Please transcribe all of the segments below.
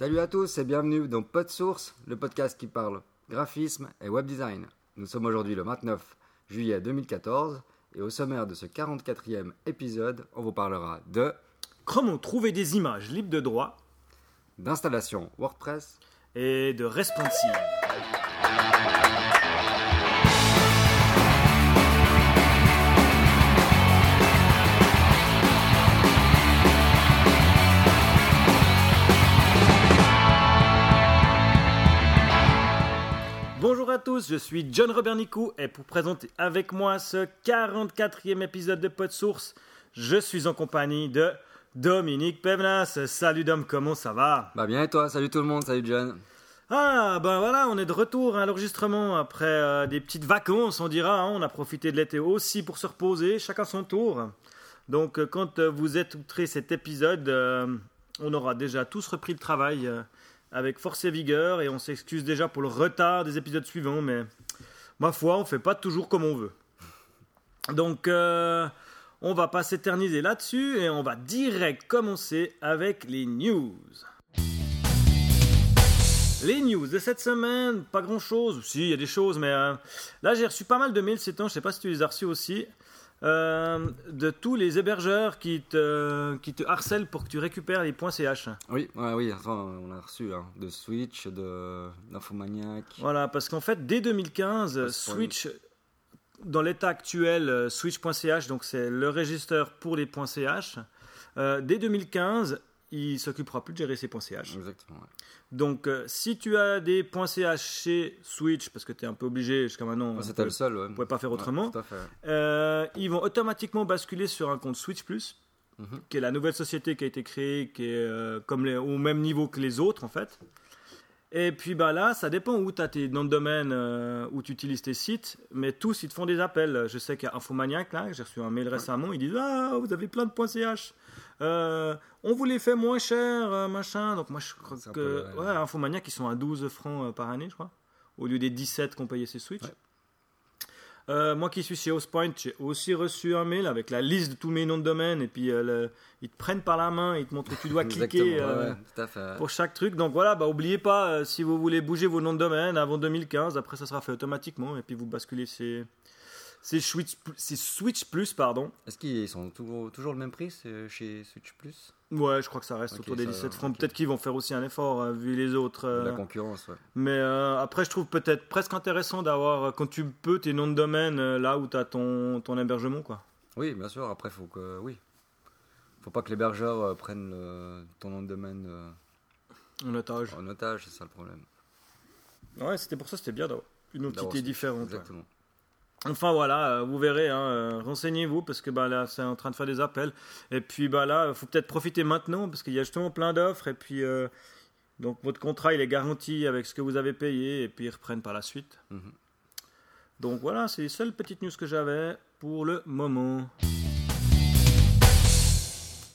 Salut à tous et bienvenue dans PodSource, le podcast qui parle graphisme et web design. Nous sommes aujourd'hui le 29 juillet 2014 et au sommaire de ce 44e épisode, on vous parlera de Comment trouver des images libres de droit d'installation WordPress et de responsive. Bonjour à tous, je suis John Robert Nicou et pour présenter avec moi ce 44e épisode de PodSource, je suis en compagnie de Dominique Pevenas. Salut Dom, comment ça va? Bah bien et toi? Salut tout le monde, salut John. Ah ben voilà, on est de retour à l'enregistrement après euh, des petites vacances, on dira. hein. On a profité de l'été aussi pour se reposer, chacun son tour. Donc euh, quand euh, vous écouterez cet épisode, euh, on aura déjà tous repris le travail euh, avec force et vigueur et on s'excuse déjà pour le retard des épisodes suivants, mais ma foi, on fait pas toujours comme on veut. Donc euh, on va pas s'éterniser là-dessus et on va direct commencer avec les news. Les news de cette semaine, pas grand chose. Si, il y a des choses, mais euh, là j'ai reçu pas mal de mails ces temps, je sais pas si tu les as reçus aussi, euh, de tous les hébergeurs qui te, qui te harcèlent pour que tu récupères les points CH. Oui, ouais, oui, enfin, on a reçu hein, de Switch, de d'Infomaniac. Voilà, parce qu'en fait, dès 2015, Ouais, c'est Switch, dans l'état actuel, euh, Switch.ch, donc c'est le registre pour les points .ch, euh, dès 2015, il s'occupera plus de gérer ses points .ch. Exactement. ouais. Donc, euh, si tu as des points .ch chez Switch, parce que tu es un peu obligé jusqu'à maintenant, Enfin, C'était le seul. Ouais. on pouvait pas faire autrement. Ouais, tout à fait. euh, ils vont automatiquement basculer sur un compte Switch Plus, Mhm. qui est la nouvelle société qui a été créée, qui est euh, comme les- au même niveau que les autres en fait. Et puis bah là, ça dépend où tu tes noms de domaine, où tu utilises tes sites, mais tous ils te font des appels. Je sais qu'il y a Infomaniac là, j'ai reçu un mail récemment, ils disent Ah, vous avez plein de points CH. Euh, on vous les fait moins cher, euh, machin. Donc moi je crois que. peu Ouais, Infomaniac ils sont à 12 francs euh, par année, je crois, au lieu des 17 qu'on payait chez Switch. Ouais. Euh, moi qui suis chez Hostpoint, j'ai aussi reçu un mail avec la liste de tous mes noms de domaine et puis euh, le- ils te prennent par la main, ils te montrent où tu dois cliquer euh, ouais, fait. pour chaque truc. Donc voilà, bah oubliez pas si vous voulez bouger vos noms de domaine avant 2015, après ça sera fait automatiquement et puis vous basculez ces ces Switch, ces Switch Plus pardon. Est-ce qu'ils sont toujours, toujours le même prix c'est chez Switch Plus? Ouais, je crois que ça reste autour des ça- 17 francs. Peut-être qu'ils vont faire aussi un effort euh, vu les autres. euh, La concurrence, ouais. Mais euh, après, je trouve peut-être presque intéressant d'avoir, euh, quand tu peux, tes noms de domaine là où tu as ton, ton hébergement. quoi. Oui, bien sûr. Après, faut que, oui, faut pas que l'hébergeur prenne ton nom de domaine En otage. en otage, c'est ça le problème. Ouais, c'était pour ça, c'était bien d'avoir une entité différente. ouais. Enfin voilà, euh, vous verrez, hein, euh, renseignez-vous parce que bah, là c'est en train de faire des appels. Et puis bah là, il faut peut-être profiter maintenant parce qu'il y a justement plein d'offres. Et puis euh, donc votre contrat il est garanti avec ce que vous avez payé et puis ils reprennent par la suite. Mhm. Donc voilà, c'est les seules petites news que j'avais pour le moment.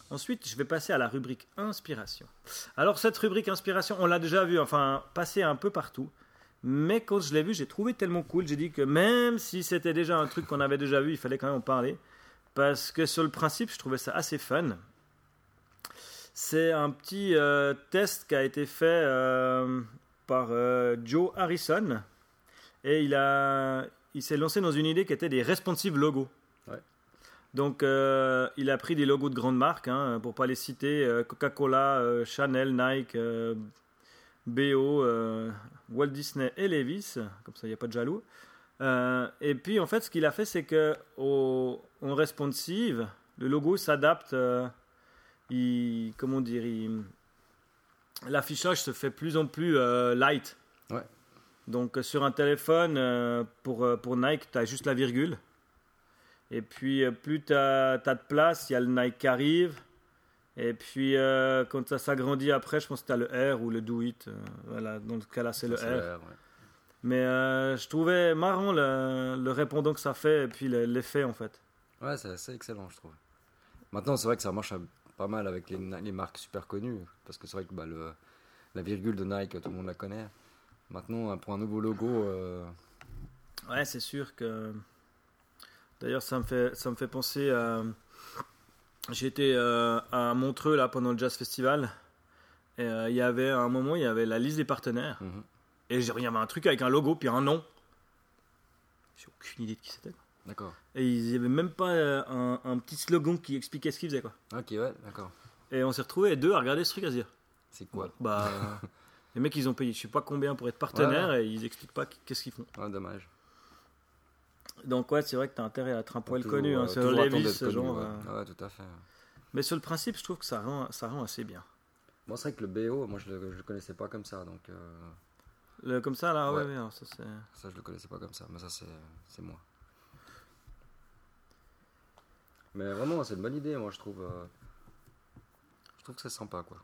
Ensuite, je vais passer à la rubrique inspiration. Alors cette rubrique inspiration, on l'a déjà vu, enfin passé un peu partout. Mais quand je l'ai vu, j'ai trouvé tellement cool. J'ai dit que même si c'était déjà un truc qu'on avait déjà vu, il fallait quand même en parler. Parce que sur le principe, je trouvais ça assez fun. C'est un petit euh, test qui a été fait euh, par euh, Joe Harrison. Et il, a, il s'est lancé dans une idée qui était des responsive logos. Ouais. Donc, il a pris des logos de grandes marques, hein, pour pas les citer Coca-Cola, Chanel, Nike, BO, euh, Walt Disney et Levis, comme ça il n'y a pas de jaloux. Euh, et puis en fait, ce qu'il a fait, c'est que au, en responsive, le logo s'adapte. euh, il, comment dire, l'affichage se fait plus en plus light. Ouais. Donc sur un téléphone, pour, pour Nike, tu as juste la virgule. Et puis plus tu as, de place, il y a le Nike qui arrive. Et puis euh, quand ça s'agrandit après, je pense que tu as le R ou le Do It. euh, voilà, dans ce cas-là, c'est le R. ouais. Mais euh, je trouvais marrant le, le répondant que ça fait et puis le- l'effet en fait. Ouais, c'est assez excellent, je trouve. Maintenant, c'est vrai que ça marche pas mal avec les, les marques super connues, parce que c'est vrai que bah, le, la virgule de Nike, tout le monde la connaît. Maintenant, hein, pour un nouveau logo, Ouais, c'est sûr que. D'ailleurs, ça me fait, ça me fait penser à. J'étais euh, à Montreux là pendant le Jazz Festival Et euh, il y avait à un moment, il y avait la liste des partenaires. Mhm. Et il y avait un truc avec un logo puis un nom. J'ai aucune idée de qui c'était. D'accord. Et ils n'y avait même pas euh, un, un petit slogan qui expliquait ce qu'ils faisaient. Quoi. Ok, ouais, d'accord. Et on s'est retrouvés deux à regarder ce truc à se dire. C'est quoi? Bah, les mecs, ils ont payé je sais pas combien pour être partenaires et ils expliquent pas qu'est-ce qu'ils font. Ah, dommage. Donc, ouais, c'est vrai que tu as intérêt à être un poil Toujours, connu. euh, Hein, sur toujours attendre Levis, ce genre. ouais. euh. Ouais, tout à fait. Mais sur le principe, je trouve que ça rend, ça rend assez bien. Bon, c'est vrai que le BO, moi je le, je le connaissais pas comme ça, donc euh, Le- comme ça, là, ouais, Ouais. ouais, alors ça c'est. ça je le connaissais pas comme ça, mais ça c'est c'est moi. Mais vraiment, c'est une bonne idée, moi je trouve. euh, je trouve que c'est sympa quoi.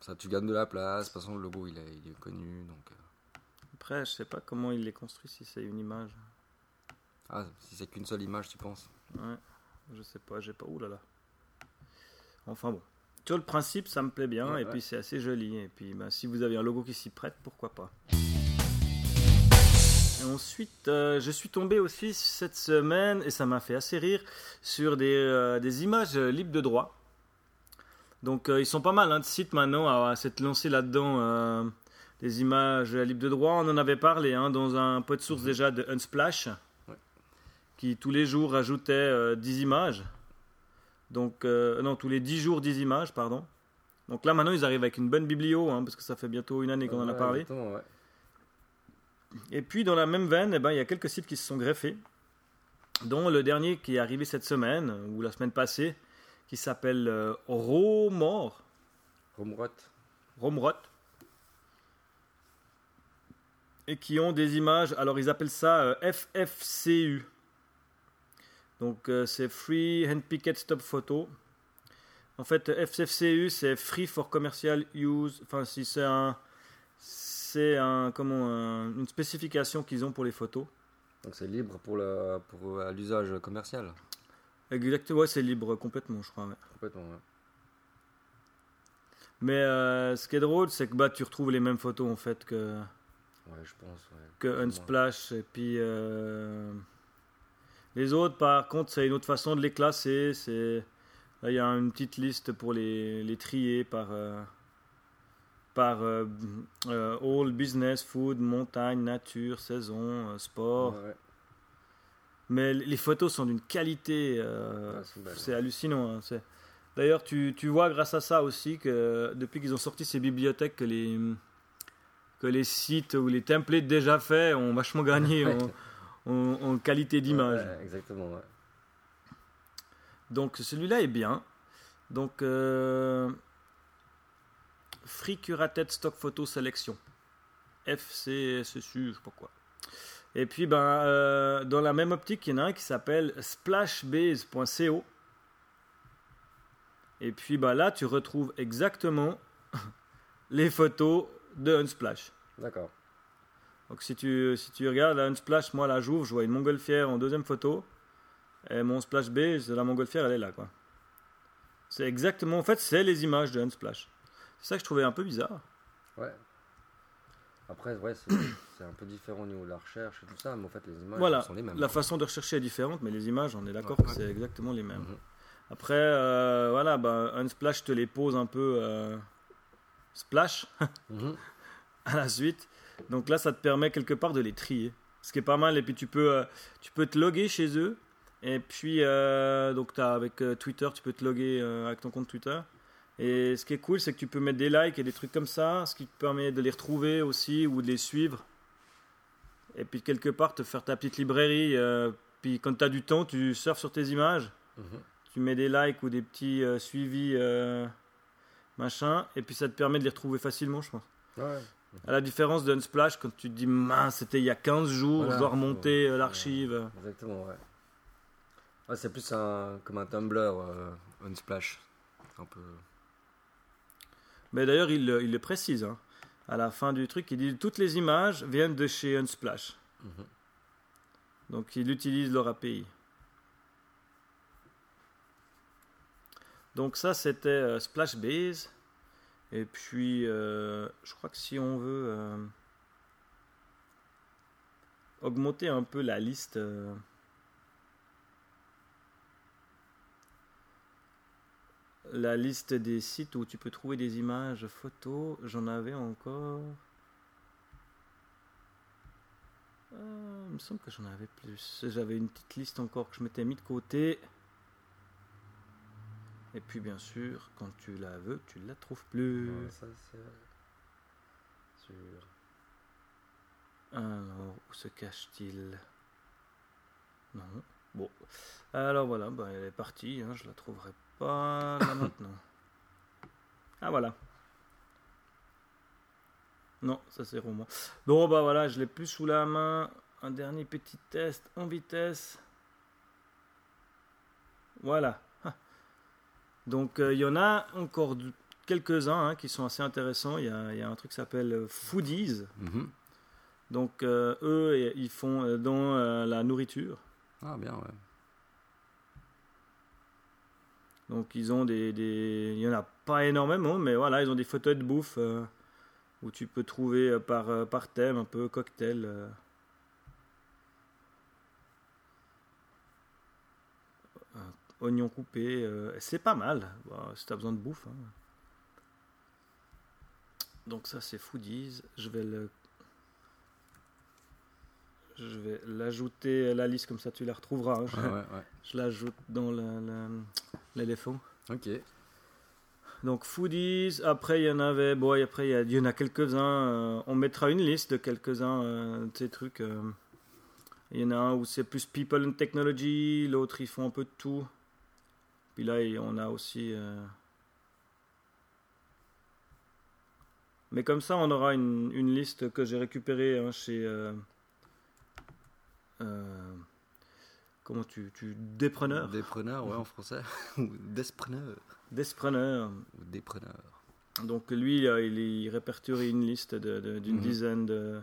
Ça, tu gagnes de la place, de toute façon le logo il est, il est connu, donc. euh, Après, je sais pas comment il les construit, si c'est une image. Ah, si c'est qu'une seule image, tu penses Ouais, je sais pas, j'ai pas. Ouh là là. Enfin bon. Sur le principe, ça me plaît bien, Ouais, et ouais. puis c'est assez joli. Et puis bah, si vous avez un logo qui s'y prête, pourquoi pas. Et ensuite, euh, je suis tombé aussi cette semaine, et ça m'a fait assez rire, sur des, euh, des images libres de droit. Donc euh, ils sont pas mal hein, de sites maintenant à, à s'être lancés là-dedans. euh, des images libres de droit, on en avait parlé hein, dans un pot de source déjà de Unsplash. Qui tous les jours rajoutait euh, 10 images. Donc, euh, non, tous les 10 jours, 10 images, pardon. Donc là, maintenant, ils arrivent avec une bonne biblio, hein, parce que ça fait bientôt une année qu'on en a parlé. ouais. Et puis, dans la même veine, eh ben, il y a quelques sites qui se sont greffés, dont le dernier qui est arrivé cette semaine, ou la semaine passée, qui s'appelle euh, Romor, Romrot. Romrot, et qui ont des images, alors ils appellent ça euh, FFCU. Donc euh, c'est Free Handpicked Stop Photo. En fait, FFCU c'est Free for Commercial Use. Enfin, si c'est un, c'est un, comment, un- une spécification qu'ils ont pour les photos. Donc c'est libre pour le pour euh, l'usage commercial. Exactement, ouais, c'est libre complètement, je crois. ouais. Complètement. ouais. Mais euh, ce qui est drôle, c'est que bah, tu retrouves les mêmes photos en fait que, Ouais, je pense. Ouais. que. Unsplash. Et puis euh, les autres, par contre, c'est une autre façon de les classer. C'est là, il y a une petite liste pour les, les trier par euh, par euh, euh, all business, food, montagne, nature, saison, sport. Ouais, ouais. Mais les photos sont d'une qualité, Ouais, c'est hallucinant. hein, c'est- D'ailleurs, tu, tu vois grâce à ça aussi que depuis qu'ils ont sorti ces bibliothèques, que les, que les sites ou les templates déjà faits ont vachement gagné en- en qualité d'image. Ouais, exactement. Ouais. Donc celui-là est bien. Donc euh, Free Curated Stock Photo Selection. FCSSU, je sais pas quoi. Et puis ben, euh, dans la même optique, il y en a un qui s'appelle splashbase.co. Et puis ben, là, tu retrouves exactement les photos de Unsplash. D'accord. Donc si tu, si tu regardes la Unsplash, moi là j'ouvre, je vois une montgolfière en deuxième photo. Et mon splash B, c'est la montgolfière, elle est là quoi. C'est exactement, en fait, c'est les images de Unsplash. C'est ça que je trouvais un peu bizarre. Ouais. Après, ouais, c'est c'est un peu différent au niveau de la recherche et tout ça, mais en fait, les images voilà, sont les mêmes. la façon de rechercher est différente, mais les images, on est d'accord Ouais. que c'est exactement les mêmes. Mhm. Après, euh, voilà, bah, Unsplash te les pose un peu euh, splash Mhm. à la suite. Donc là, ça te permet quelque part de les trier. Ce qui est pas mal. Et puis tu peux, euh, tu peux te loguer chez eux. Et puis, euh, donc as, avec euh, Twitter, tu peux te loguer euh, avec ton compte Twitter. Et ce qui est cool, c'est que tu peux mettre des likes et des trucs comme ça, ce qui te permet de les retrouver aussi ou de les suivre. Et puis quelque part, te faire ta petite librairie. puis quand tu as du temps, tu surfes sur tes images. Mhm. Tu mets des likes ou des petits suivis, machin. Et puis ça te permet de les retrouver facilement, je pense. Ouais. À la différence d'Unsplash, quand tu te dis mince, c'était il y a 15 jours, Voilà. je dois remonter euh, l'archive. Exactement, ouais. Ouais, c'est plus un, comme un Tumblr, euh, Unsplash. Un peu. Mais d'ailleurs, il, le- il le précise. hein. À la fin du truc, il dit toutes les images viennent de chez Unsplash. Mhm. Donc il utilise leur API. Donc ça, c'était euh, Splashbase. Et puis, euh, je crois que si on veut euh, augmenter un peu la liste... euh, la liste des sites où tu peux trouver des images photos. J'en avais encore. Il me semble que j'en avais plus. J'avais une petite liste encore que je m'étais mis de côté. Et puis bien sûr, quand tu la veux, tu la trouves plus. Ouais, ça, c'est sûr. Alors, où se cache-t-il? Non. Bon. Alors voilà, bah, elle est partie. Hein, je la trouverai pas là maintenant. Ah voilà. Non, ça c'est roman. Bon bah voilà, je l'ai plus sous la main. Un dernier petit test en vitesse. Voilà. Donc euh, il y en a encore quelques-uns hein, qui sont assez intéressants. Il y a, il y a un truc qui s'appelle euh, Foodies. Mhm. Donc euh, eux, ils font dans euh, la nourriture. Ah, bien, ouais. Donc ils ont des, des- Il y en a pas énormément, mais voilà, ils ont des photos de bouffe où tu peux trouver par, par thème un peu cocktail. euh. Euh, Oignons coupés, euh, c'est pas mal bah, si tu as besoin de bouffe. hein. Donc ça c'est Foodies. Je vais le. Je vais l'ajouter à la liste comme ça tu la retrouveras. hein. Je- Ouais, ouais, ouais. je l'ajoute dans l'éléphant. Ok. Donc foodies, après il y en avait, bon après il y, en a quelques-uns, euh, on mettra une liste de quelques-uns euh, de ces trucs. Il y en a un où c'est plus people and technology, l'autre ils font un peu de tout. Puis là on a aussi... euh, Mais comme ça on aura une, une liste que j'ai récupérée hein, chez... euh, euh, Comment tu... tu dépreneur Dépreneur, ouais, en français. Ou despreneur. Despreneur. Ou dépreneur. Donc lui, il, il répertorie une liste de- de- d'une Mhm. dizaine de,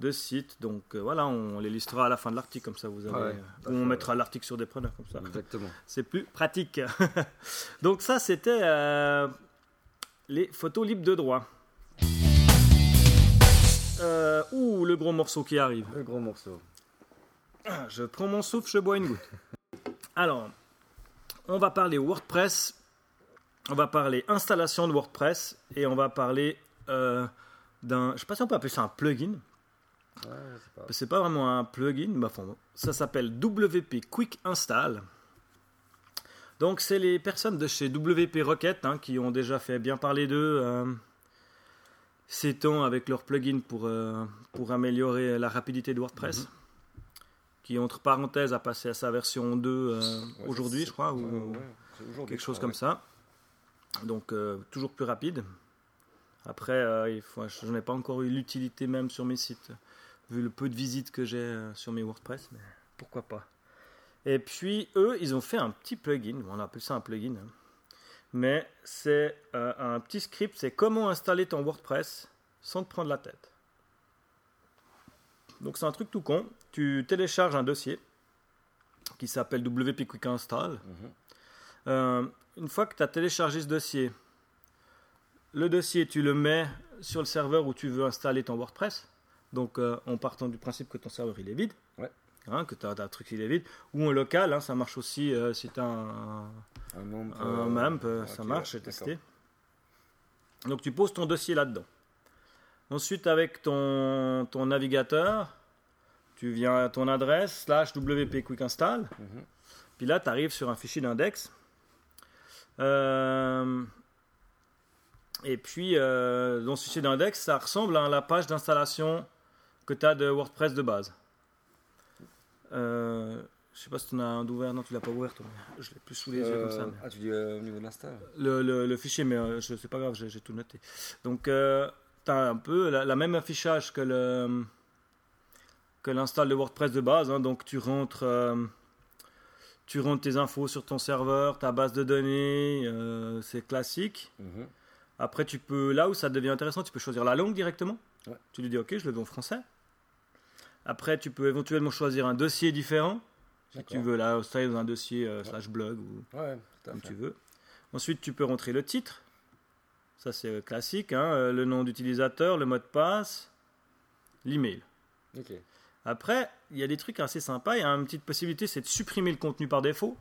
de sites. Donc euh, voilà, on les listera à la fin de l'article, comme ça vous avez... Ah ouais, euh, ou on fait- mettra l'article sur des preneurs, comme ça. Exactement. C'est plus pratique. Donc ça, c'était euh, les photos libres de droit. Euh, ouh, le gros morceau qui arrive. Le gros morceau. Je prends mon souffle, je bois une goutte. Alors, on va parler WordPress, on va parler installation de WordPress et on va parler euh, d'un, je sais pas si on peut appeler ça un plugin. Ouais, pas. C'est pas vraiment un plugin, enfin, bon, ça s'appelle WP Quick Install. Donc, c'est les personnes de chez WP Rocket hein, qui ont déjà fait bien parler d'eux euh, ces temps avec leur plugin pour, euh, pour améliorer la rapidité de WordPress. Qui, entre parenthèses, a passé à sa version 2 euh, Ouais, aujourd'hui, je crois, ou quelque chose comme ça. Donc, euh, toujours plus rapide. Après, euh, il faut, je n'ai pas encore eu l'utilité même sur mes sites, vu le peu de visites que j'ai euh, sur mes WordPress, mais pourquoi pas. Et puis, eux, ils ont fait un petit plugin, on appelle ça un plugin, hein. mais c'est euh, un petit script, c'est comment installer ton WordPress sans te prendre la tête. Donc, c'est un truc tout con. Tu télécharges un dossier qui s'appelle WP Quick Install. Mhm. Euh, une fois que tu as téléchargé ce dossier, le dossier, tu le mets sur le serveur où tu veux installer ton WordPress. Donc, euh, en partant du principe que ton serveur il est vide, Ouais. hein, que tu as, un truc il est vide, ou en local, hein, ça marche aussi euh, si tu as un, Un euh, euh, ça marche, testé. Donc tu poses ton dossier là-dedans. Ensuite, avec ton, ton navigateur, tu viens à ton adresse, slash WP Quick Install. Mhm. Puis là, tu arrives sur un fichier d'index. Euh, et puis, euh, dans ce fichier d'index, ça ressemble à la page d'installation que tu as de WordPress de base. Euh, je sais pas si tu en as un d'ouvert. Non, tu l'as pas ouvert, toi. Je l'ai plus sous les yeux comme ça. Euh, mais- Ah, tu dis euh, au niveau de l'insta le, le- le fichier, mais euh, je c'est pas grave, j'ai tout noté. Donc, tu as un peu la, la même affichage que le que l'install de WordPress de base. hein. donc, tu rentres, tu rentres tes infos sur ton serveur, ta base de données, c'est classique. Mhm. Après, tu peux, là où ça devient intéressant, tu peux choisir la langue directement. Ouais. Tu lui dis, ok, je le veux en français. Après, tu peux éventuellement choisir un dossier différent. Si tu veux, là, ça dans un dossier euh, slash blog ou Ouais, comme tu veux. Ensuite, tu peux rentrer le titre. Ça, c'est euh, classique. hein, euh, le nom d'utilisateur, le mot de passe, l'email. Ok. Après, il y a des trucs assez sympas. Il y a une petite possibilité, c'est de supprimer le contenu par défaut.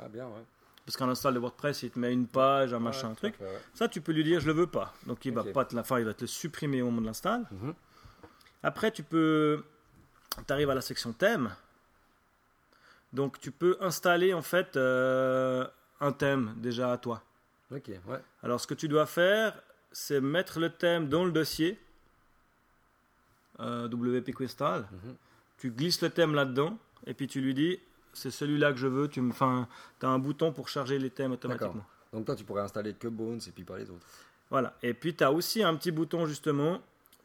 Ah, bien, ouais. Parce qu'en install de WordPress, il te met une page, un machin, un truc. fait, ouais. Ça, tu peux lui dire je le veux pas. Donc il va pas te la enfin, il va te le supprimer au moment de l'install. Mhm. Après, tu peux. Tu arrives à la section thème. Donc tu peux installer en fait euh, un thème déjà à toi. Ok, ouais. Alors ce que tu dois faire, c'est mettre le thème dans le dossier euh, WP Questral. Mhm. Tu glisses le thème là-dedans et puis tu lui dis c'est celui-là que je veux. Tu me, enfin, as un bouton pour charger les thèmes automatiquement. Donc toi, tu pourrais installer que Bones et puis pas les autres. Voilà. Et puis tu as aussi un petit bouton justement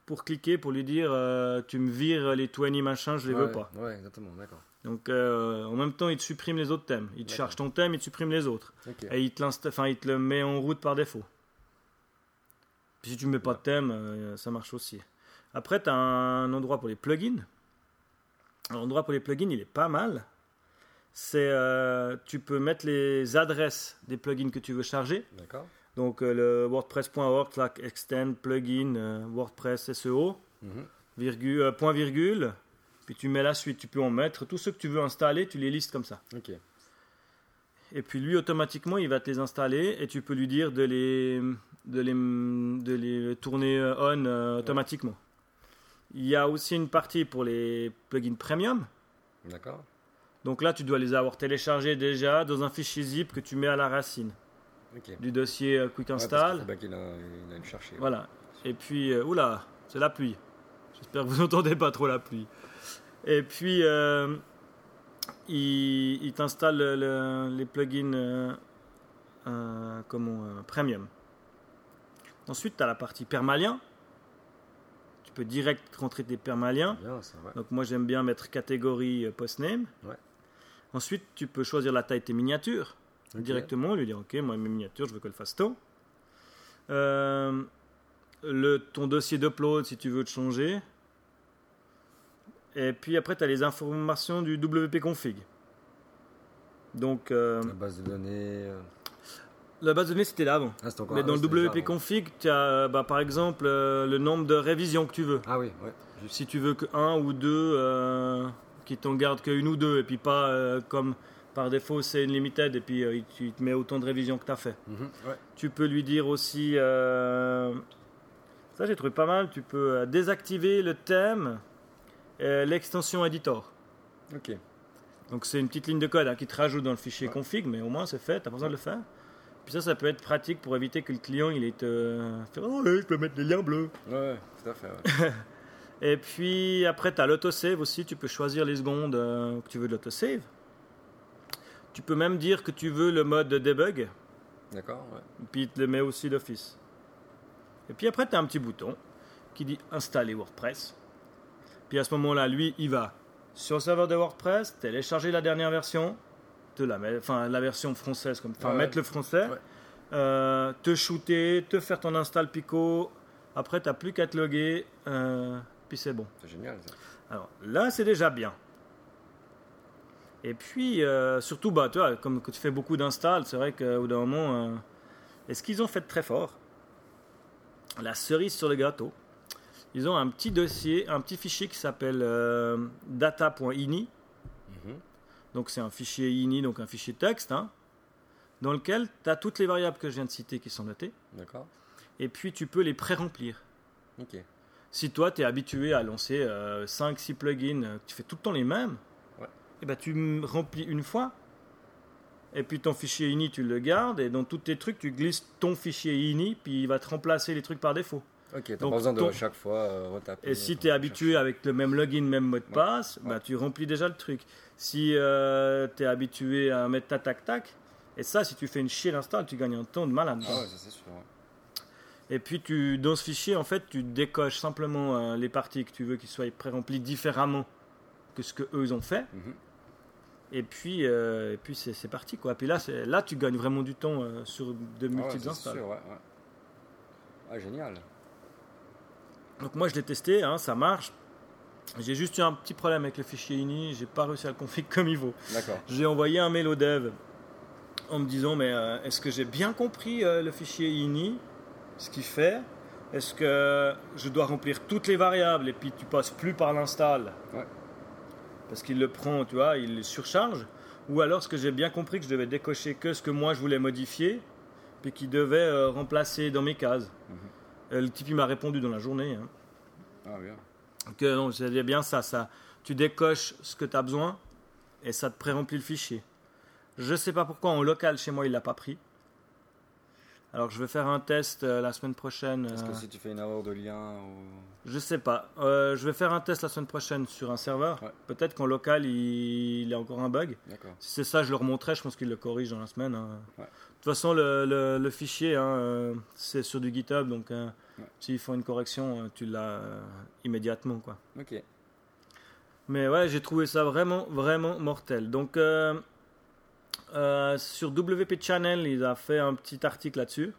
pour cliquer pour lui dire euh, tu me vires les 20 machins, je les ouais, veux pas. Ouais, exactement, d'accord. Donc euh, en même temps, il te supprime les autres thèmes. Il te charge ton thème, il te supprime les autres. Et il te, enfin, il te le met en route par défaut. Puis si tu ne mets pas de thème, euh, ça marche aussi. Après, tu as un endroit pour les plugins. L'endroit pour les plugins, il est pas mal. C'est, tu peux mettre les adresses des plugins que tu veux charger. D'accord. Donc euh, le wordpress.org, slash extend plugin euh, WordPress SEO, Mhm. virgule, euh, point virgule. Puis tu mets la suite. Tu peux en mettre tous ceux que tu veux installer, tu les listes comme ça. Ok. Et puis lui, automatiquement, il va te les installer et tu peux lui dire de les, de les, de les tourner on euh, automatiquement. Il y a aussi une partie pour les plugins premium. D'accord. Donc là, tu dois les avoir téléchargés déjà dans un fichier zip que tu mets à la racine Du dossier euh, Quick Ouais, parce Install. faut bien qu'il a, il a chercher. Voilà. Et puis, euh, oula, c'est la pluie. J'espère que vous n'entendez pas trop la pluie. Et puis, euh, il, il t'installe le- le- les plugins euh, comment, premium. Ensuite, tu as la partie permalien. Tu peux direct rentrer des permaliens. Bien, ça, ouais. Donc moi j'aime bien mettre catégorie postname. Ouais. Ensuite tu peux choisir la taille de tes miniatures Directement, lui dire ok moi mes miniatures je veux qu'elles fassent tant. Euh, le, ton dossier d'upload si tu veux te changer. Et puis après tu as les informations du WP config. Donc euh, La base de données. euh, la base de données c'était là avant. Ah, encore Mais dans le WP config tu as euh, bah, par exemple euh, le nombre de révisions que tu veux. Ah oui, ouais. Juste. Si tu veux que un ou deux euh, qui t'en gardent qu'une ou deux, et puis pas comme par défaut c'est une limited, et puis euh, tu te mets autant de révisions que tu as fait. Mhm, Ouais. Tu peux lui dire aussi, euh, ça j'ai trouvé pas mal, tu peux euh, désactiver le thème, et l'extension editor. Ok. Donc c'est une petite ligne de code hein, qui te rajoute dans le fichier Ouais. config, mais au moins c'est fait, t'as pas besoin de le faire. Puis ça, ça peut être pratique pour éviter que le client il est euh, fait, oh ouais, je peux mettre les liens bleus. Ouais, ouais, tout à fait. ouais. Et puis après, tu as l'autosave aussi. Tu peux choisir les secondes euh, que tu veux de l'autosave. Tu peux même dire que tu veux le mode debug. D'accord, ouais. Puis il te le met aussi d'office. Et puis après, tu as un petit bouton qui dit installer WordPress. Puis à ce moment-là, lui, il va sur le serveur de WordPress, télécharger la dernière version, te la met- enfin la version française, comme, enfin Ouais, mettre le français, Ouais. euh, te shooter, te faire ton install Pico. Après, tu n'as plus qu'à te loguer, euh, puis c'est bon. C'est génial ça. Alors là, c'est déjà bien. Et puis, euh, surtout, bah, tu vois, comme tu fais beaucoup d'installs, c'est vrai qu'au bout d'un moment, euh, et ce qu'ils ont fait de très fort, la cerise sur le gâteau, ils ont un petit dossier, un petit fichier qui s'appelle euh, data.ini. Mhm. Donc c'est un fichier ini, donc un fichier texte, hein, dans lequel tu as toutes les variables que je viens de citer qui sont notées, D'accord. et puis tu peux les pré-remplir. Ok. Si toi, tu es habitué à lancer 5-6 plugins, euh, tu fais tout le temps les mêmes, Ouais. et ben, tu remplis une fois. Et puis ton fichier ini, tu le gardes. Et dans tous tes trucs, tu glisses ton fichier ini, puis il va te remplacer les trucs par défaut. Ok, t'as pas besoin de ton- chaque fois euh, retaper. Et si ton- tu es habitué avec le même login, même mot de Ouais. passe, Ouais. bah, tu remplis déjà le truc. Si tu es habitué à mettre ta tac tac, et ça, si tu fais une chier d'install, tu gagnes un temps de malade. Ah ouais, ça c'est sûr. ouais. Et puis tu, dans ce fichier, en fait, tu décoches simplement euh, les parties que tu veux qu'ils soient pré-remplies différemment que ce que eux ils ont fait. Mhm. Et puis, euh, et puis c'est, parti quoi. Puis là, là, tu gagnes vraiment du temps euh, sur de Ah ouais, multiples installs. sûr, ouais, ouais. Ah, génial. Donc moi, je l'ai testé, hein, ça marche. J'ai juste eu un petit problème avec le fichier ini. J'ai pas réussi à le config comme il. D'accord. J'ai envoyé un mail au dev en me disant mais euh, est-ce que j'ai bien compris le fichier ini, ce qu'il fait? Est-ce que je dois remplir toutes les variables et puis tu passes plus par l'install? Ouais. Parce qu'il le prend, tu vois, il le surcharge Ou alors, ce que j'ai bien compris, que je devais décocher que ce que moi je voulais modifier, puis qui devait euh, remplacer dans mes cases. Mhm. Et le type, il m'a répondu dans la journée. hein. Ah, bien. que non, c'est bien ça, ça. Tu décoches ce que tu as besoin et ça te pré-remplit le fichier. Je sais pas pourquoi en local chez moi il l'a pas pris. Alors je vais faire un test euh, la semaine prochaine. Est-ce euh, que si tu fais une erreur de lien ou... Je sais pas. Euh, je vais faire un test la semaine prochaine sur un serveur. Ouais. Peut-être qu'en local il... il y a encore un bug. Si c'est ça, je le remonterai. Je pense qu'il le corrige dans la semaine. hein. Ouais. De toute façon, le, le- le fichier, hein, euh, c'est sur du GitHub. Donc euh, Ouais. s'ils font une correction, euh, tu l'as euh, immédiatement. quoi. Ok. Mais ouais, j'ai trouvé ça vraiment, vraiment mortel. Donc, euh, sur WP Channel, il a fait un petit article là-dessus,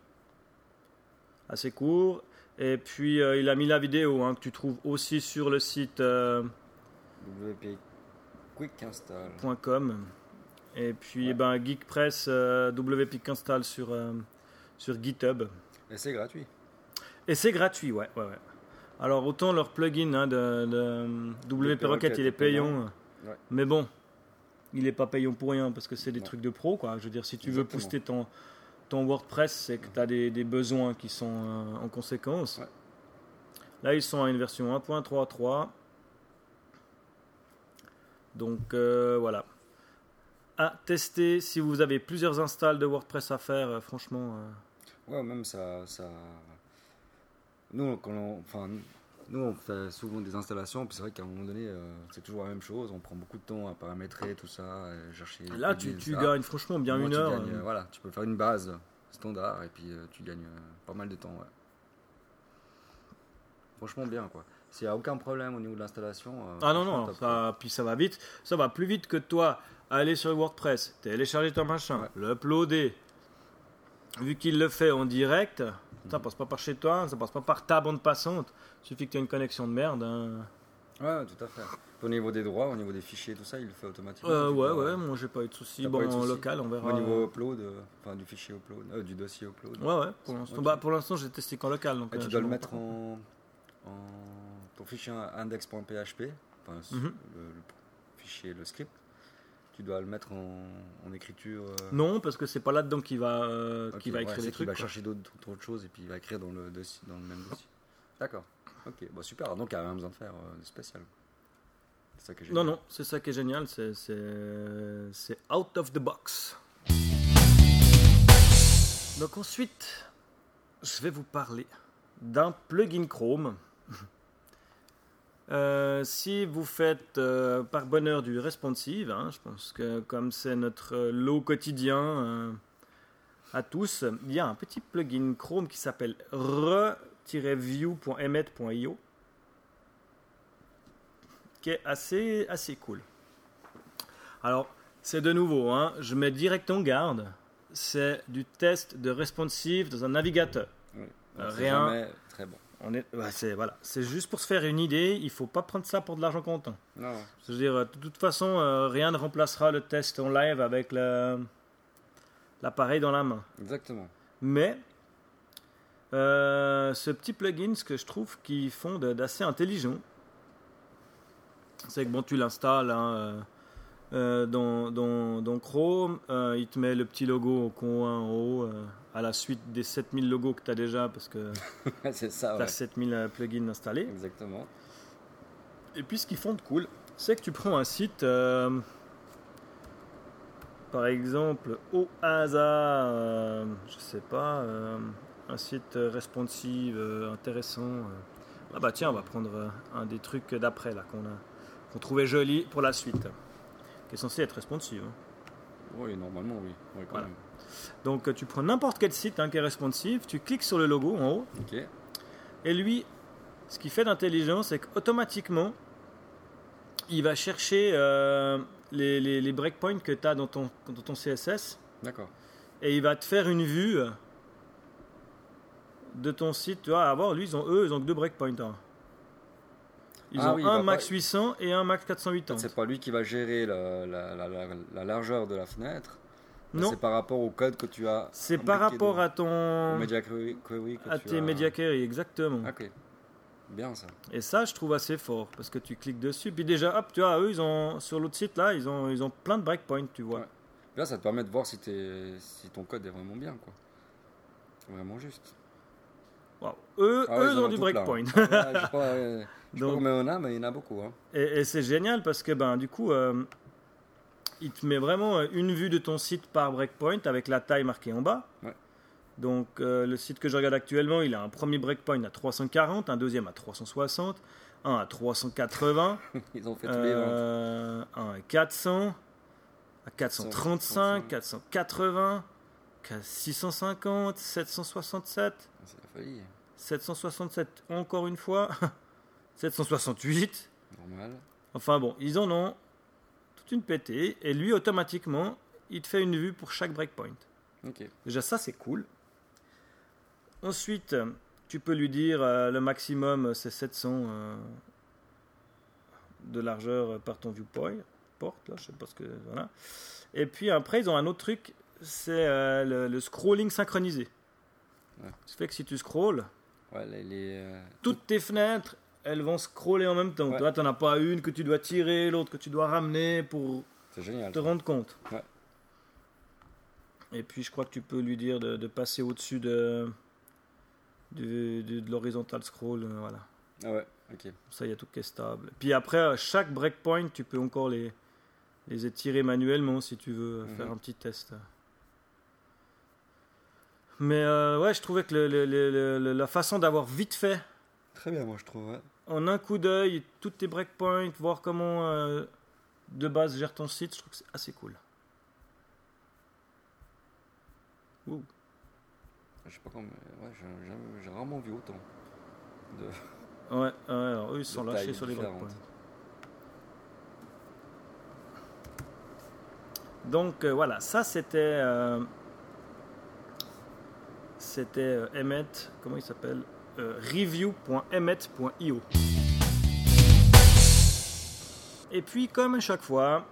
assez court. Et puis, euh, il a mis la vidéo hein, que tu trouves aussi sur le site euh, WP Quick Install. .com. Et puis, Ouais. ben, Geekpress, euh, WP Install sur, sur GitHub. Et c'est gratuit. Et c'est gratuit, ouais, ouais, ouais. Alors, autant leur plugin hein, de, de WP Rocket, il est payant. Ouais. Mais bon, il n'est pas payant pour rien parce que c'est des Non. trucs de pro, quoi. Je veux dire, si tu veux booster ton, ton WordPress, c'est que tu as des, des besoins qui sont euh, en conséquence. Ouais. Là, ils sont à une version 1.33. Donc, euh, voilà. À tester si vous avez plusieurs installs de WordPress à faire, euh, franchement. Ouais, même ça, ça. Nous, quand on, enfin, nous, on fait souvent des installations, puis c'est vrai qu'à un moment donné, euh, c'est toujours la même chose. On prend beaucoup de temps à paramétrer tout ça, et chercher. Là, tu, tu gagnes franchement bien une heure. gagnes, euh, voilà, tu peux faire une base standard, et puis euh, tu gagnes pas mal de temps. Ouais. Franchement, bien quoi. S'il n'y a aucun problème au niveau de l'installation. Ah non, non, ça, puis ça va vite. Ça va plus vite que toi aller sur WordPress, télécharger ton machin, Ouais. l'uploader. Vu qu'il le fait en direct, ça passe pas par chez toi, ça passe pas par ta bande passante. Il suffit que tu aies une connexion de merde. hein. Ouais, tout à fait. Au niveau des droits, au niveau des fichiers, tout ça, il le fait automatiquement. Euh, ouais, ouais, euh, moi j'ai pas eu de soucis. Bon, en local, on verra. Au niveau upload, euh, enfin du fichier upload, euh, du dossier upload. Ouais, ouais, pour l'instant. Bah, pour l'instant, j'ai testé qu'en local. Donc, Et tu dois le mettre en, en ton fichier index.php, enfin Mhm. le, le fichier, le script. Tu dois le mettre en, en écriture. euh, Non, parce que c'est pas là-dedans qu'il va, euh, va écrire qu'il trucs. va quoi. chercher d'autres choses et puis il va écrire dans le, dossier, dans le même dossier. D'accord. Ok, bon, super. Donc il n'y a rien besoin de faire euh, de spécial. C'est ça Non, non, c'est ça qui est génial, c'est out of the box. Donc ensuite, je vais vous parler d'un plugin Chrome. Euh, si vous faites euh, par bonheur du responsive, hein, je pense que comme c'est notre lot quotidien euh, à tous, il y a un petit plugin Chrome qui s'appelle re-view.emmet.io qui est assez, assez cool. Alors, c'est de nouveau, hein, je mets direct en garde, c'est du test de responsive dans un navigateur. Oui. Rien. jamais. On est, ouais, c'est voilà, c'est juste pour se faire une idée. Il faut pas prendre ça pour de l'argent comptant. Non, Je veux dire, de toute façon, euh, rien ne remplacera le test en live avec l'appareil dans la main. exactement. Mais euh, ce petit plugin, ce que je trouve qu'ils font d'assez intelligent, c'est que bon, tu l'installes hein, euh, euh, dans, dans- dans Chrome, euh, il te met le petit logo au coin en haut, euh, à la suite des 7000 logos que tu as déjà, parce que tu ouais. as 7000 euh, plugins installés. Exactement. Et puis ce qu'ils font de cool, c'est que tu prends un site, euh, par exemple au hasard, euh, je sais pas, euh, un site responsive intéressant. Ah bah tiens, on va prendre un des trucs d'après là qu'on a qu'on trouvait joli pour la suite, qui est censé être responsive. hein. Oui, normalement, oui. Oui, quand Voilà. même. Donc tu prends n'importe quel site hein, qui est responsive, tu cliques sur le logo en haut. Et lui, ce qu'il fait d'intelligent, c'est qu'automatiquement, il va chercher euh, les, les- les breakpoints que tu as dans ton, dans ton CSS D'accord. et il va te faire une vue de ton site. Tu vas avoir, lui, ils ont, eux, ils ont que deux breakpoints. hein. Ils Ah ont oui, un va max pas- 800 et un max 480. C'est pas lui qui va gérer la, la- la- la- la largeur de la fenêtre. Non. C'est par rapport au code que tu as. C'est par rapport dans- à ton media query, query que à tu tes as- media query, exactement. Ok. Bien ça. Et ça, je trouve assez fort parce que tu cliques dessus. Puis déjà, hop, tu vois, eux, ils ont, sur l'autre site là, ils ont, ils ont plein de breakpoints, tu vois. Ouais. Là, ça te permet de voir si, t'es- si ton code est vraiment bien, quoi. Vraiment juste. Waouh. Eux, Ah ouais, eux, ils ont du plein. breakpoint. Ouais, je pas Donc- combien on a, mais il y en a beaucoup. Hein. Et, et c'est génial parce que ben du coup, euh, il te met vraiment euh, une vue de ton site par breakpoint avec la taille marquée en bas. Ouais. Donc euh, le site que je regarde actuellement, il a un premier breakpoint à 340, un deuxième à 360, un à 380, Ils ont fait tous les ventes. euh, un à 400, à 435, 480, 650, 767. C'est la folie. 767 encore une fois, 768. Normal. Enfin bon, ils en ont une pétée et lui automatiquement, il te fait une vue pour chaque breakpoint. Ok. Déjà ça c'est cool. Ensuite, tu peux lui dire euh, le maximum c'est 700 euh, de largeur par ton viewport. Porte, là, je sais pas ce que voilà. Et puis après ils ont un autre truc, c'est euh, le, le scrolling synchronisé. Ouais. Ce fait que si tu scrolls, Ouais, les. les, euh, toutes tes fenêtres, elles vont scroller en même temps. Ouais. Toi, tu n'en as pas une que tu dois tirer, l'autre que tu dois ramener pour génial. te ça. rendre compte. Ouais. Et puis, je crois que tu peux lui dire de, de passer au-dessus de, de, de- de l'horizontal scroll. euh, Voilà. Ah ouais, ok. Ça, il y a tout qui est stable. Puis après, à chaque breakpoint, tu peux encore les, les étirer manuellement si tu veux Mhm. faire un petit test. Mais euh, ouais, je trouvais que le- le- le- le- le- la façon d'avoir vite fait Très bien, moi je trouve. ouais. en un coup d'œil toutes tes breakpoints, voir comment euh, de base gère ton site, je trouve que c'est assez cool. Ouh. Je sais pas comment. Ouais, j'ai- rarement vu autant. De... Ouais, ouais, alors eux ils sont lâchés sur les breakpoints. Donc euh, voilà, ça c'était euh, c'était euh, Emmet, comment il s'appelle? review.emmet.io. Et puis comme à chaque fois,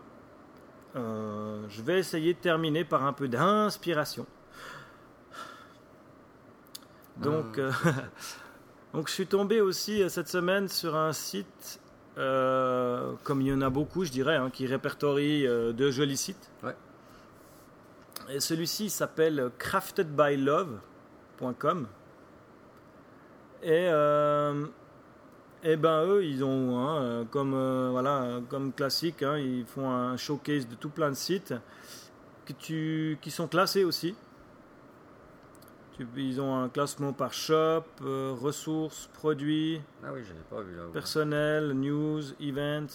euh, je vais essayer de terminer par un peu d'inspiration. Donc, Ah. euh, donc je suis tombé aussi euh, cette semaine sur un site, euh, comme il y en a beaucoup, je dirais, hein, qui répertorie euh, de jolis sites. Ouais. Et celui-ci s'appelle craftedbylove.com. Et, euh, et ben eux, ils ont, hein, euh, comme, euh, voilà, comme classique, hein, ils font un showcase de tout plein de sites que tu, qui sont classés aussi. Ils ont un classement par shop, euh, ressources, produits, Ah oui, j'avais pas vu là. ouais. personnel, news, event.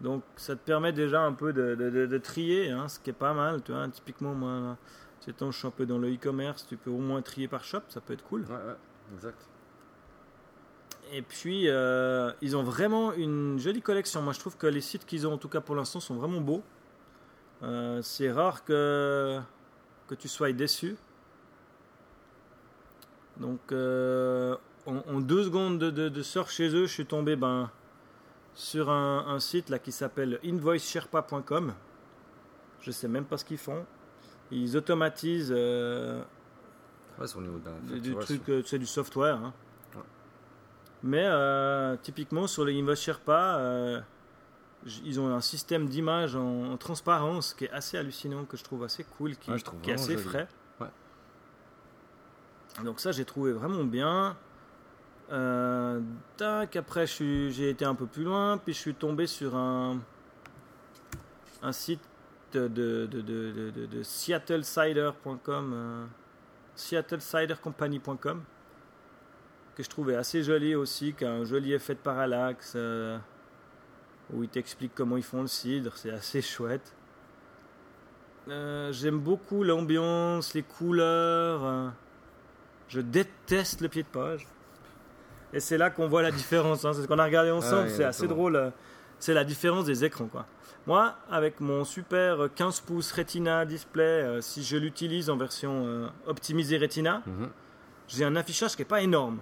Donc ça te permet déjà un peu de, de- de- de trier, hein, ce qui est pas mal. Tu vois, typiquement, moi, là, ces temps, je suis un peu dans le e-commerce, tu peux au moins trier par shop, ça peut être cool. Ouais, ouais, exact. Et puis, euh, ils ont vraiment une jolie collection. Moi, je trouve que les sites qu'ils ont, en tout cas pour l'instant, sont vraiment beaux. Euh, c'est rare que, que tu sois déçu. Donc, euh, en, deux secondes de, de, de chez eux, je suis tombé ben, sur un, site là, qui s'appelle invoicesherpa.com. Je sais même pas ce qu'ils font. Ils automatisent Ouais, c'est au niveau du- truc, euh, c'est du software. hein. Ouais. Mais euh, typiquement sur les Invoice Sherpa, euh, ils ont un système d'image en, en transparence qui est assez hallucinant, que je trouve assez cool, qui, Ouais, est assez joli. frais. Donc ça, j'ai trouvé vraiment bien. Euh, tac, après, j'ai été un peu plus loin, puis je suis tombé sur un, un site de, de, de, de, de- seattlecidercompany.com, que je trouvais assez joli aussi, qui a un joli effet de parallaxe, euh, où il t'explique comment ils font le cidre, c'est assez chouette. Euh, J'aime beaucoup l'ambiance, les couleurs. euh, je déteste le pied de page. Et c'est là qu'on voit la différence. hein, C'est ce qu'on a regardé ensemble. ouais, c'est assez drôle. C'est la différence des écrans. Quoi. Moi, avec mon super 15 pouces Retina display, euh, si je l'utilise en version euh, optimisée Retina, Mhm. j'ai un affichage qui n'est pas énorme.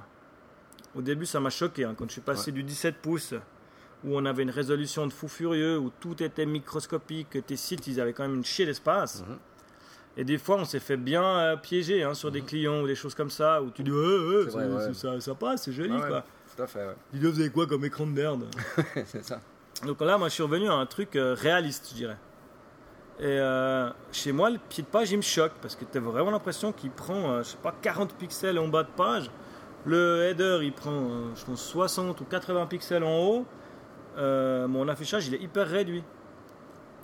Au début, ça m'a choqué hein, quand je suis passé Ouais. du 17 pouces où on avait une résolution de fou furieux, où tout était microscopique, que tes sites, ils avaient quand même une chier d'espace. Mhm. Et des fois, on s'est fait bien euh, piéger hein, sur des clients ou des choses comme ça, où tu dis, C'est ça, vrai, ouais. ça- ça passe, c'est joli, Ah ouais, quoi. Tout à fait, ouais. Dis, vous avez quoi comme écran de merde? C'est ça. Donc là, moi, je suis revenu à un truc euh, réaliste, je dirais. Et euh, chez moi, le pied de page, il me choque parce que tu as vraiment l'impression qu'il prend, euh, je sais pas, 40 pixels en bas de page. Le header, il prend, euh, je pense, 60 ou 80 pixels en haut. Mon affichage, il est hyper réduit.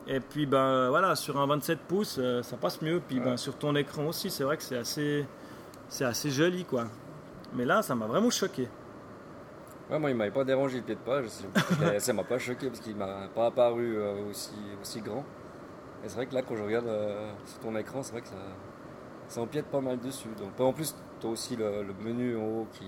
Et puis, ben voilà, sur un 27 pouces, ça passe mieux. Puis, ben, sur ton écran aussi, c'est vrai que c'est assez, c'est assez joli, quoi. Mais là, ça m'a vraiment choqué. Ouais, moi, il m'avait pas dérangé le pied de page. Ça m'a pas choqué parce qu'il m'a pas apparu euh, aussi, aussi grand. Et c'est vrai que là, quand je regarde euh, sur ton écran, c'est vrai que ça, ça empiète pas mal dessus. Donc, en plus, tu as aussi le, le menu en haut qui,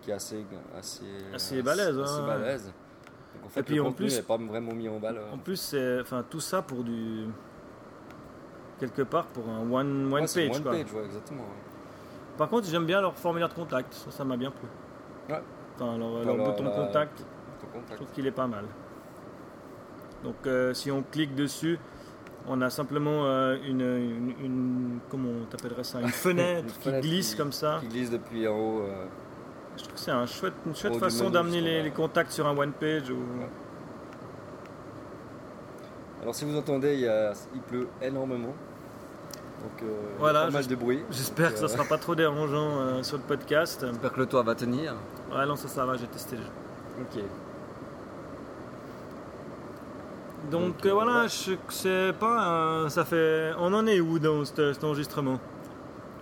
qui est assez, assez, Assez balèze, assez hein. balèze. Donc, en fait, Et puis, le en contenu plus- n'est pas vraiment mis en valeur. En plus, c'est enfin tout ça pour du quelque part pour un one, one Ouais, page. one quoi. page, ouais, exactement. ouais. Par contre, j'aime bien leur formulaire de contact. Ça, ça m'a bien plu. Ouais. Enfin, leur, leur Alors, bouton la- contact, je trouve qu'il est pas mal. Donc, euh, si on clique dessus, on a simplement euh, une, une, une- comment on t'appellerait ça, une fenêtre, qui fenêtre glisse qui- comme ça. Qui glisse depuis en haut. euh, Je trouve que c'est un chouette, une chouette façon d'amener les, contacts sur un one page. Ou... Ouais. Alors si vous entendez, il, y a- il pleut énormément. Donc euh, Voilà, pas mal de bruit. J'espère que ça euh, sera pas trop dérangeant euh, sur le podcast. J'espère que le toit va tenir. Ouais, non, ça, ça va, j'ai testé déjà. Ok. Donc, voilà, ouais. je sais pas, euh, ça fait. On en est où dans cet, cet enregistrement?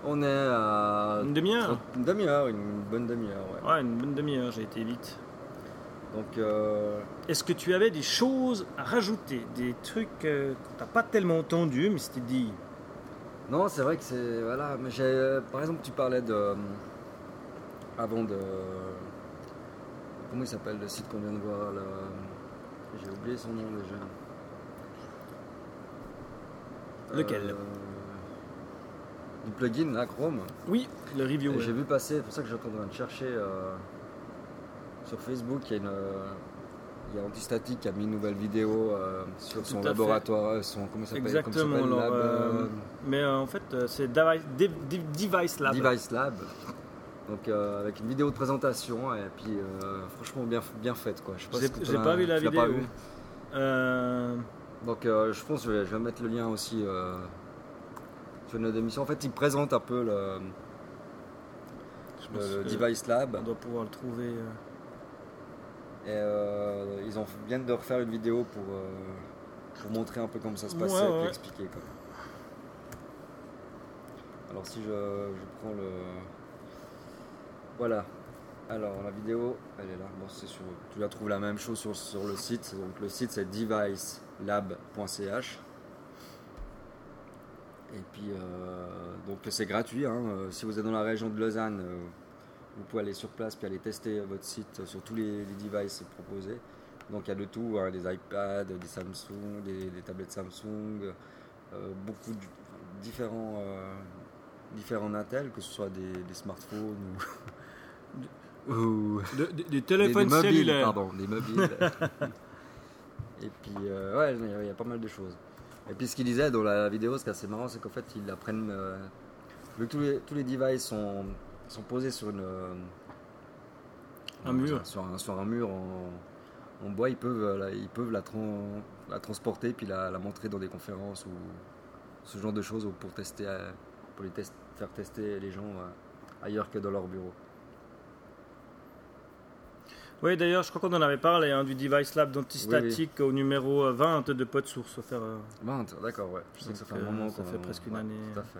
On est à Une demi-heure 30 une demi-heure, une bonne demi-heure. Ouais. Ouais, une bonne demi-heure, j'ai été vite. Donc euh, Est-ce que tu avais des choses à rajouter? Des trucs que t'as pas tellement entendu, mais c'était dit. Non, c'est vrai que c'est voilà. Mais j'ai, euh, par exemple, tu parlais de euh, avant de comment il s'appelle le site qu'on vient de voir là J'ai oublié son nom déjà. Lequel? Euh, Du plugin là, Chrome. Oui, le review. Ouais. J'ai vu passer, c'est pour ça que j'étais en train de chercher euh, sur Facebook, il y a une. Il y a Antistatic qui a mis une nouvelle vidéo euh, sur son laboratoire, euh, son comment ça s'appelle comment ça Exactement. s'appelle, alors, Lab, euh, mais en fait, c'est Device, Dev- Dev- Device Lab. Device Lab. Donc euh, avec une vidéo de présentation et puis franchement bien bien faite quoi. Je sais pas J'ai pas vu la vidéo. Donc je pense que je vais, je vais mettre le lien aussi sur notre émission. En fait, il présente un peu le, Device Lab. On doit pouvoir le trouver. Et euh, ils ont, viennent de refaire une vidéo pour, euh, pour montrer un peu comment ça se passait Ouais, et ouais. expliquer. Quoi. Alors si je, je prends le... Voilà. Alors la vidéo, elle est là. Bon, c'est sur, tu la trouves la même chose sur, sur le site. Donc le site c'est devicelab.ch. Et puis euh, donc c'est gratuit. hein. Si vous êtes dans la région de Lausanne, vous pouvez aller sur place puis aller tester votre site sur tous les, les devices proposés. Donc il y a de tout, hein, des iPads, des Samsung, des, des tablettes Samsung, euh, beaucoup de différents, euh, différents Intel, que ce soit des, des smartphones ou, ou De- de- des des, des téléphones mobiles, cellulaires. pardon, des mobiles. Et puis euh, ouais, il y a- il y, a pas mal de choses. Et puis ce qu'il disait dans la vidéo, ce qui est assez marrant, c'est qu'en fait ils apprennent, euh, vu que tous les, tous les devices sont, sont posés sur une, Un mur. sur un, sur un mur en, en bois, ils peuvent, euh, la, ils peuvent la, tran- la transporter puis la, la montrer dans des conférences ou ce genre de choses ou pour tester, euh, pour les test- faire tester les gens euh, ailleurs que dans leur bureau. Oui, d'ailleurs, je crois qu'on en avait parlé hein, du Device Lab d'Antistatic au numéro euh, 20 de Podsource. Faire, euh, 20, d'accord, ouais. Je sais que ça fait un moment ça qu'on- fait presque une ouais, année. Tout à fait.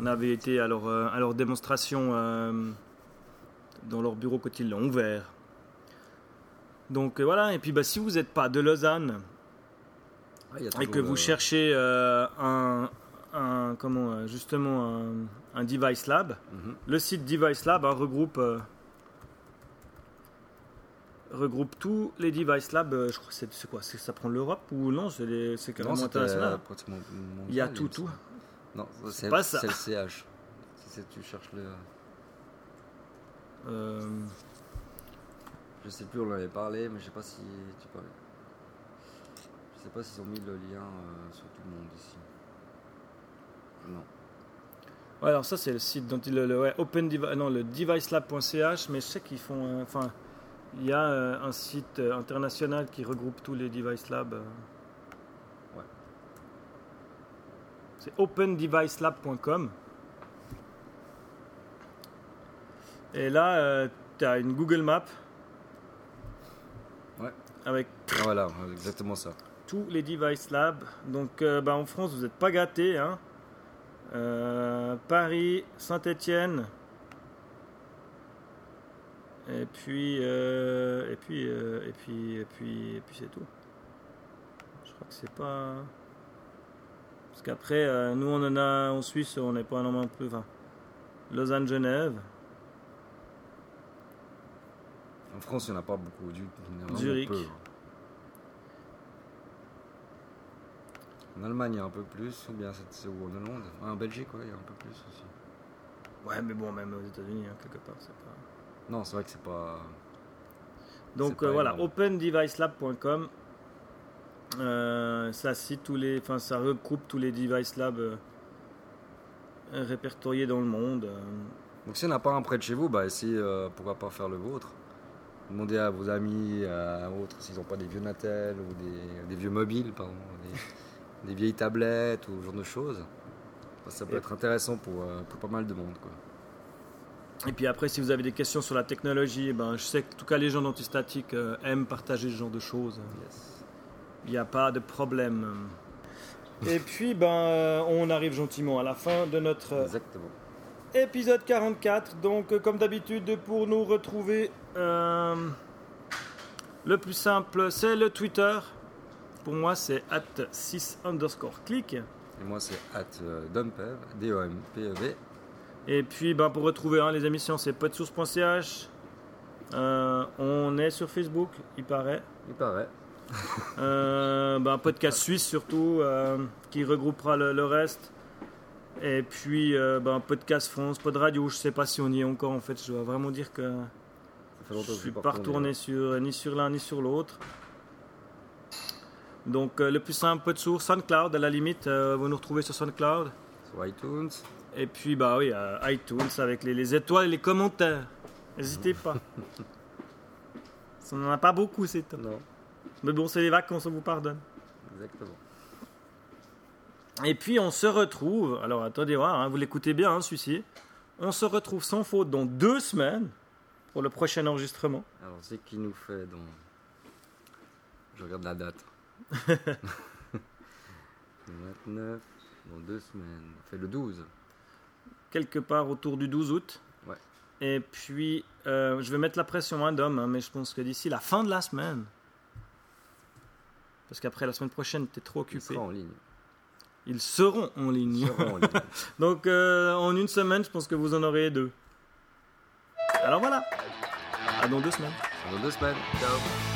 On avait été à leur, euh, à leur démonstration euh, dans leur bureau quand ils l'ont ouvert. Donc euh, voilà, et puis bah, si vous n'êtes pas de Lausanne Ouais, il y a et que vous cherchez un, un- comment, justement un, un Device Lab, Mhm. le site Device Lab hein, regroupe, regroupe tous les Device Labs. je crois que c'est quoi? C'est- Ça prend l'Europe ou non? C'est Non, carrément international. pratiquement mondial, Il y a tout, tout. Non, c'est pas ça. c'est le CH. Si c'est- tu cherches le. Euh, Je sais plus, on en avait parlé, mais je sais pas si tu parlais. Je sais pas s'ils ont mis le lien euh, sur tout le monde ici. Non. Ouais, alors ça c'est le site dont il le, le- ouais, Open non le devicelab.ch, mais je sais qu'ils font, euh, enfin, il y a euh, un site international qui regroupe tous les device labs. euh. Ouais. C'est opendevicelab.com. Et là, tu as une Google Map. Ouais. Avec Ah, voilà, exactement ça. tous les device labs. Donc euh, bah, en France, vous n'êtes pas gâtés. Hein. Euh, Paris, Saint-Étienne. Et puis, euh, et puis, euh, et puis, et puis, et puis c'est tout. Je crois que c'est pas. Parce qu'après, euh, nous on en a en Suisse, on n'est pas énormément plus. Enfin, Lausanne, Genève, En France, il n'y en a pas beaucoup. Du, il y en a Zurich. peu. En Allemagne, il y a un peu plus, ou bien c'est- en Hollande Ah, En Belgique, ouais, il y a un peu plus aussi. Ouais, mais bon, même aux États-Unis, hein, quelque part, c'est pas. Non, c'est vrai que c'est pas. Donc pas euh, voilà, opendevicelab.com. Euh, ça cite tous les, enfin ça regroupe tous les device labs euh, répertoriés dans le monde. euh. Donc, si on n'a pas un près de chez vous, bah, essayez, euh, pourquoi pas faire le vôtre. Demandez à vos amis, à autres, s'ils n'ont pas des vieux Natel ou des, des vieux mobiles, pardon, des, des vieilles tablettes ou ce genre de choses. Ça peut Et- être intéressant pour, euh, pour pas mal de monde. Quoi. Et puis après, si vous avez des questions sur la technologie, eh ben, je sais que en tout cas les gens d'Antistatiques euh, aiment partager ce genre de choses. Yes. Il n'y a pas de problème. Et puis, ben, euh, on arrive gentiment à la fin de notre Exactement. épisode 44. Donc, euh, comme d'habitude, pour nous retrouver, euh, le plus simple, c'est le Twitter. Pour moi, c'est at 6 underscore click. Et moi, c'est at Dompev, D-O-M-P-E-V. Et puis, ben, pour retrouver hein, les émissions, c'est podsource.ch. Euh, on est sur Facebook, il paraît. Il paraît. Euh, ben, un podcast suisse surtout, euh, qui regroupera le, le reste. Et puis, euh, ben, podcast France, pod radio, je sais pas si on y est encore en fait. Je dois vraiment dire que je que suis pas retourné sur, ni sur l'un ni sur l'autre. Donc, euh, le plus simple, pod source, SoundCloud, à la limite, vous nous retrouvez sur SoundCloud. Sur iTunes. Et puis, bah oui, iTunes avec les, les étoiles et les commentaires. N'hésitez pas. On n'en a pas beaucoup, c'est. Non, Mais bon, c'est les vacances, on vous pardonne. exactement. Et puis on se retrouve, alors attendez voir, hein, vous l'écoutez bien hein, celui-ci. On se retrouve sans faute dans deux semaines pour le prochain enregistrement. Alors, c'est qui nous fait dans. Je regarde la date. 29, dans deux semaines. On fait le 12. Quelque part autour du 12 août. Ouais. Et puis euh, je vais mettre la pression à Dom, hein, mais je pense que d'ici la fin de la semaine, parce qu'après la semaine prochaine, tu es trop Il occupé, sera en ligne. ils seront en Il ligne. sera en ligne. Donc euh, en une semaine, je pense que vous en aurez deux. Alors voilà, à dans deux semaines. Dans deux semaines. Ciao.